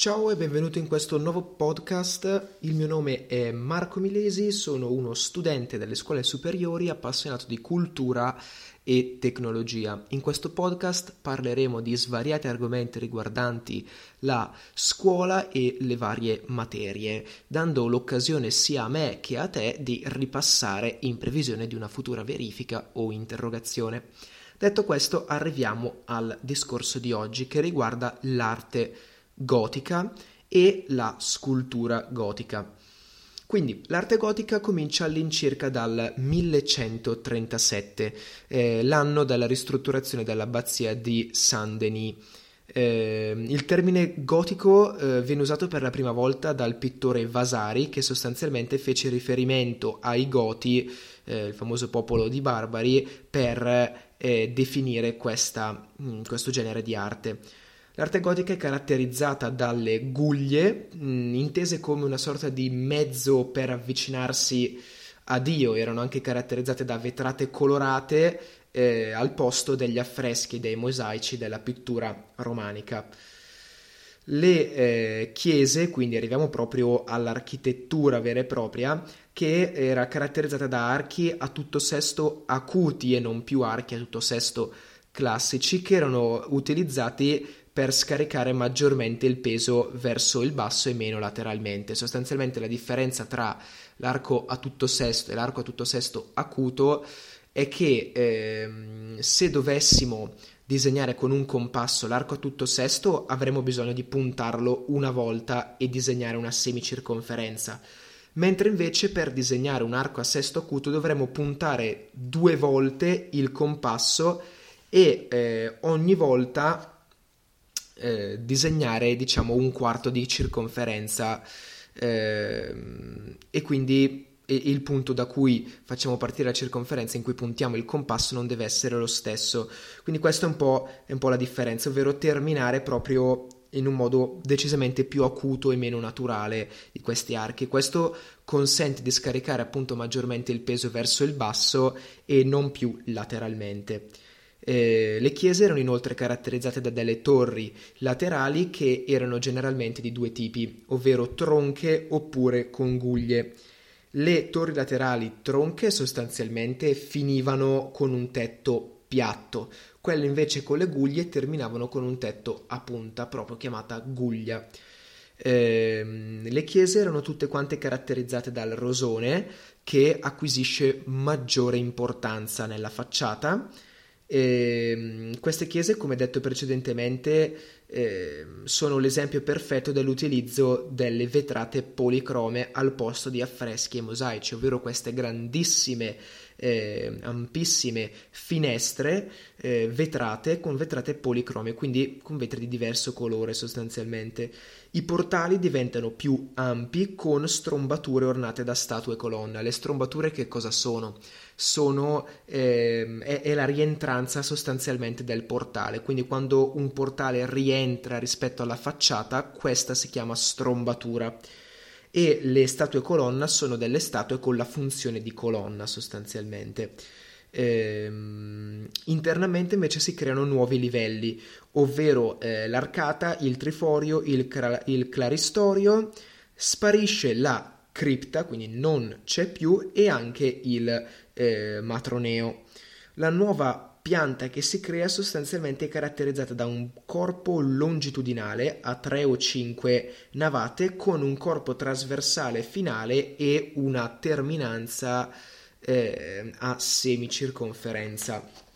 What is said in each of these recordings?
Ciao e benvenuto in questo nuovo podcast. Il mio nome è Marco Milesi, sono uno studente delle scuole superiori appassionato di cultura e tecnologia. In questo podcast parleremo di svariati argomenti riguardanti la scuola e le varie materie, dando l'occasione sia a me che a te di ripassare in previsione di una futura verifica o interrogazione. Detto questo, arriviamo al discorso di oggi che riguarda l'arte gotica e la scultura gotica. Quindi l'arte gotica comincia all'incirca dal 1137, eh, l'anno della ristrutturazione dell'abbazia di Saint-Denis. Eh, il termine gotico eh, viene usato per la prima volta dal pittore Vasari che sostanzialmente fece riferimento ai Goti, eh, il famoso popolo di barbari, per eh, definire questa, mh, mm, questo genere di arte. L'arte gotica è caratterizzata dalle guglie, mh, mm, intese come una sorta di mezzo per avvicinarsi a Dio, erano anche caratterizzate da vetrate colorate eh, al posto degli affreschi dei mosaici della pittura romanica. Le eh, chiese, quindi arriviamo proprio all'architettura vera e propria, che era caratterizzata da archi a tutto sesto acuti e non più archi a tutto sesto classici, che erano utilizzati per scaricare maggiormente il peso verso il basso e meno lateralmente. Sostanzialmente la differenza tra l'arco a tutto sesto e l'arco a tutto sesto acuto è che ehm, se dovessimo disegnare con un compasso l'arco a tutto sesto avremmo bisogno di puntarlo una volta e disegnare una semicirconferenza mentre invece per disegnare un arco a sesto acuto dovremmo puntare due volte il compasso e eh, ogni volta eh, disegnare diciamo un quarto di circonferenza eh, e quindi il punto da cui facciamo partire la circonferenza in cui puntiamo il compasso non deve essere lo stesso quindi questa è un po', è un po la differenza ovvero terminare proprio in un modo decisamente più acuto e meno naturale di questi archi. Questo consente di scaricare appunto maggiormente il peso verso il basso e non più lateralmente. Eh, le chiese erano inoltre caratterizzate da delle torri laterali che erano generalmente di due tipi, ovvero tronche oppure conguglie. Le torri laterali tronche sostanzialmente finivano con un tetto piatto, quelle invece con le guglie terminavano con un tetto a punta, proprio chiamata guglia. Eh, le chiese erano tutte quante caratterizzate dal rosone che acquisisce maggiore importanza nella facciata e, ehm, queste chiese, come detto precedentemente, eh, sono l'esempio perfetto dell'utilizzo delle vetrate policrome al posto di affreschi e mosaici, ovvero queste grandissime, eh, ampissime finestre eh, vetrate con vetrate policrome, quindi con vetri di diverso colore sostanzialmente. I portali diventano più ampi con strombature ornate da statue e colonna. Le strombature che cosa sono? sono, eh, è, è, la rientranza sostanzialmente del portale. Quindi quando un portale rientra rispetto alla facciata, questa si chiama strombatura. E le statue colonna sono delle statue con la funzione di colonna sostanzialmente. Eh, internamente invece si creano nuovi livelli, ovvero eh, l'arcata, il triforio, il, cra- il claristorio, sparisce la cripta, quindi non c'è più, e anche il eh, matroneo. La nuova pianta che si crea sostanzialmente è caratterizzata da un corpo longitudinale a 3 o 5 navate con un corpo trasversale finale e una terminanza eh, a semicirconferenza.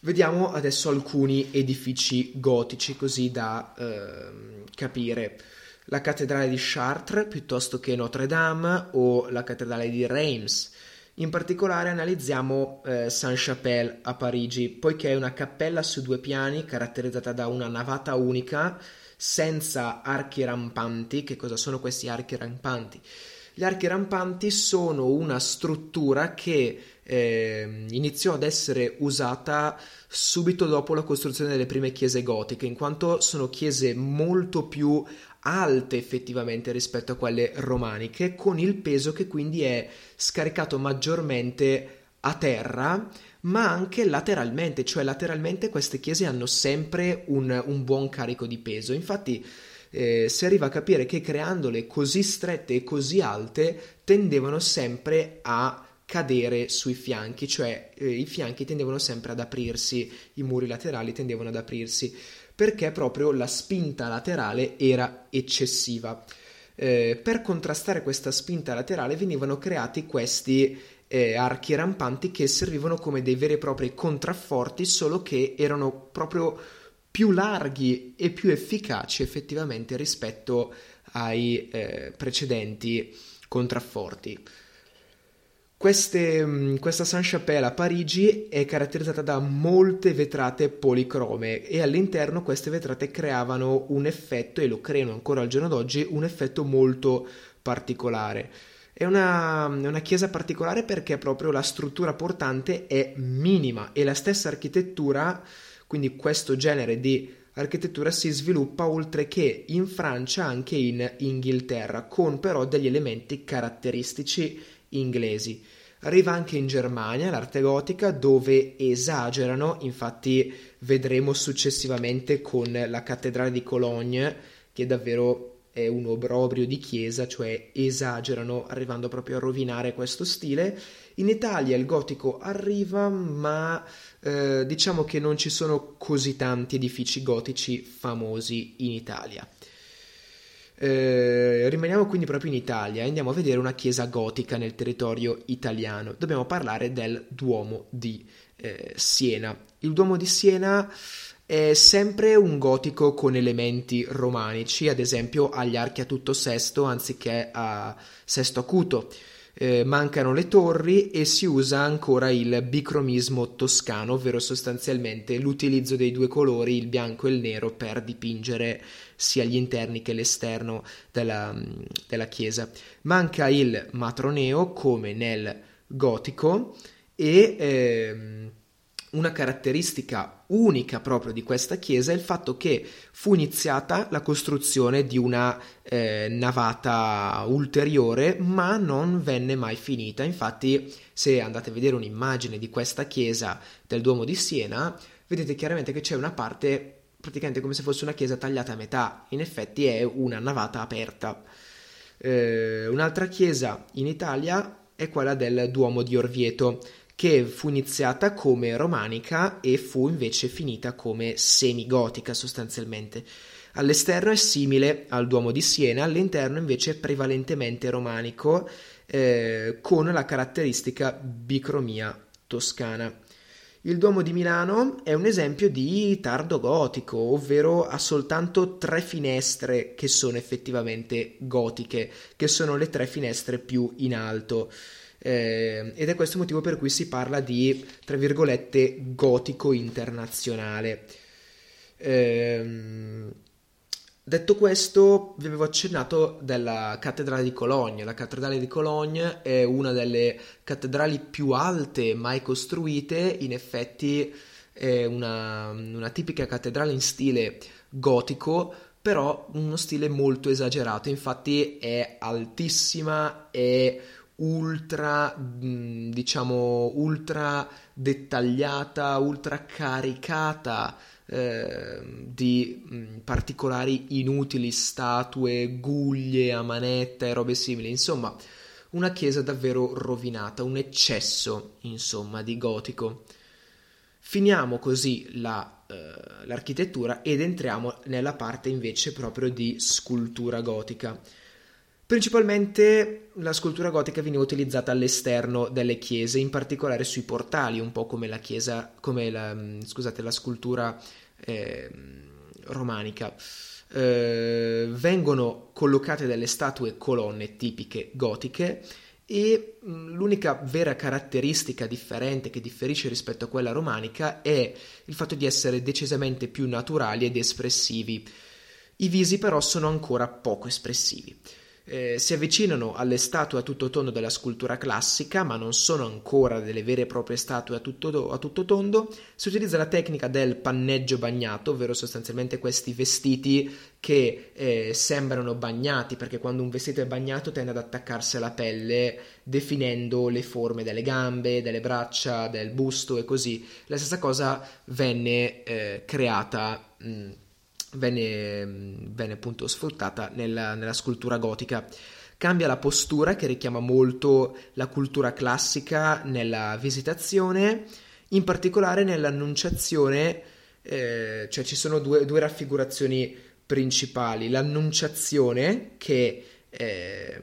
Vediamo adesso alcuni edifici gotici così da eh, capire la cattedrale di Chartres piuttosto che Notre Dame o la cattedrale di Reims. In particolare analizziamo eh, Saint-Chapelle a Parigi, poiché è una cappella su due piani caratterizzata da una navata unica senza archi rampanti. Che cosa sono questi archi rampanti? Gli archi rampanti sono una struttura che eh, iniziò ad essere usata subito dopo la costruzione delle prime chiese gotiche, in quanto sono chiese molto più alte effettivamente rispetto a quelle romaniche, con il peso che quindi è scaricato maggiormente a terra, ma anche lateralmente, cioè lateralmente queste chiese hanno sempre un, un buon carico di peso. Infatti eh, si arriva a capire che creandole così strette e così alte tendevano sempre a cadere sui fianchi, cioè eh, i fianchi tendevano sempre ad aprirsi, i muri laterali tendevano ad aprirsi, perché proprio la spinta laterale era eccessiva. Eh, per contrastare questa spinta laterale venivano creati questi eh, archi rampanti che servivano come dei veri e propri contrafforti, solo che erano proprio più larghi e più efficaci effettivamente rispetto ai eh, precedenti contrafforti. Queste, mm, questa Saint-Chapelle a Parigi è caratterizzata da molte vetrate policrome e all'interno queste vetrate creavano un effetto, e lo creano ancora al giorno d'oggi, un effetto molto particolare. È una, una, chiesa particolare perché proprio la struttura portante è minima e la stessa architettura, quindi questo genere di architettura si sviluppa oltre che in Francia anche in Inghilterra, con però degli elementi caratteristici inglesi. Arriva anche in Germania l'arte gotica dove esagerano, infatti vedremo successivamente con la cattedrale di Cologne che davvero è un obrobrio di chiesa, cioè esagerano arrivando proprio a rovinare questo stile. In Italia il gotico arriva, ma eh, diciamo che non ci sono così tanti edifici gotici famosi in Italia. Eh, rimaniamo quindi proprio in Italia e andiamo a vedere una chiesa gotica nel territorio italiano. Dobbiamo parlare del Duomo di eh, Siena. Il Duomo di Siena è sempre un gotico con elementi romanici, ad esempio agli archi a tutto sesto anziché a sesto acuto. Eh, mancano le torri e si usa ancora il bicromismo toscano, ovvero sostanzialmente l'utilizzo dei due colori, il bianco e il nero, per dipingere sia gli interni che l'esterno della, della chiesa. Manca il matroneo come nel gotico e ehm, una caratteristica unica proprio di questa chiesa è il fatto che fu iniziata la costruzione di una eh, navata ulteriore, ma non venne mai finita. Infatti, se andate a vedere un'immagine di questa chiesa del Duomo di Siena, vedete chiaramente che c'è una parte praticamente come se fosse una chiesa tagliata a metà. In effetti è una navata aperta. Eh, un'altra chiesa in Italia è quella del Duomo di Orvieto che fu iniziata come romanica e fu invece finita come semigotica sostanzialmente. All'esterno è simile al Duomo di Siena, all'interno invece è prevalentemente romanico eh, con la caratteristica bicromia toscana. Il Duomo di Milano è un esempio di tardo gotico, ovvero ha soltanto tre finestre che sono effettivamente gotiche, che sono le tre finestre più in alto eh, ed è questo il motivo per cui si parla di, tra virgolette, gotico internazionale. Eh, detto questo, vi avevo accennato della cattedrale di Cologne. La cattedrale di Cologne è una delle cattedrali più alte mai costruite, in effetti è una, una tipica cattedrale in stile gotico, però uno stile molto esagerato, infatti è altissima, è ultra, diciamo, ultra dettagliata, ultra caricata eh, di mh, particolari inutili statue, guglie a manetta e robe simili. Insomma, una chiesa davvero rovinata, un eccesso, insomma, di gotico. Finiamo così la, eh, l'architettura ed entriamo nella parte invece proprio di scultura gotica. Principalmente la scultura gotica veniva utilizzata all'esterno delle chiese, in particolare sui portali, un po' come la chiesa, come la, mm, scusate, la scultura eh, romanica. Eh, vengono collocate delle statue colonne tipiche gotiche e mm, l'unica vera caratteristica differente che differisce rispetto a quella romanica è il fatto di essere decisamente più naturali ed espressivi. I visi però sono ancora poco espressivi. Eh, si avvicinano alle statue a tutto tondo della scultura classica, ma non sono ancora delle vere e proprie statue a tutto, a tutto tondo. Si utilizza la tecnica del panneggio bagnato, ovvero sostanzialmente questi vestiti che eh, sembrano bagnati, perché quando un vestito è bagnato tende ad attaccarsi alla pelle, definendo le forme delle gambe, delle braccia, del busto e così. La stessa cosa venne eh, creata. Mh, venne, venne appunto sfruttata nella, nella scultura gotica. Cambia la postura che richiama molto la cultura classica nella visitazione, in particolare nell'annunciazione, eh, cioè ci sono due, due, raffigurazioni principali. L'annunciazione che eh,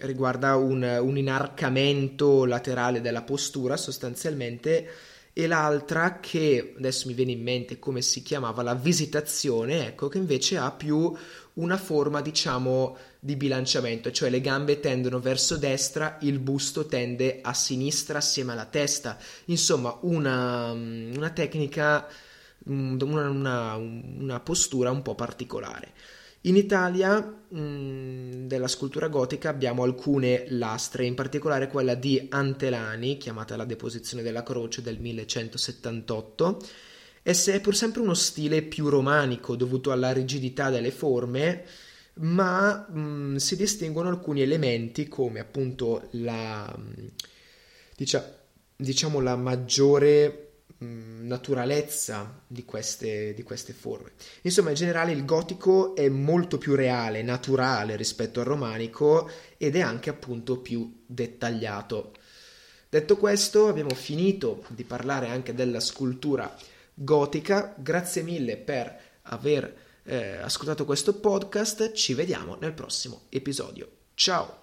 riguarda un, un inarcamento laterale della postura sostanzialmente e l'altra che adesso mi viene in mente come si chiamava la visitazione, ecco, che invece ha più una forma, diciamo, di bilanciamento, cioè le gambe tendono verso destra, il busto tende a sinistra assieme alla testa. Insomma, una, una tecnica, una, una, una postura un po' particolare. In Italia della scultura gotica abbiamo alcune lastre, in particolare quella di Antelani, chiamata la deposizione della croce del 1178. Esse è pur sempre uno stile più romanico dovuto alla rigidità delle forme, ma mh, si distinguono alcuni elementi come appunto la, diciamo la maggiore Mm, naturalezza di queste, di queste forme. Insomma, in generale il gotico è molto più reale, naturale rispetto al romanico ed è anche appunto più dettagliato. Detto questo, abbiamo finito di parlare anche della scultura gotica. Grazie mille per aver eh, ascoltato questo podcast. Ci vediamo nel prossimo episodio. Ciao!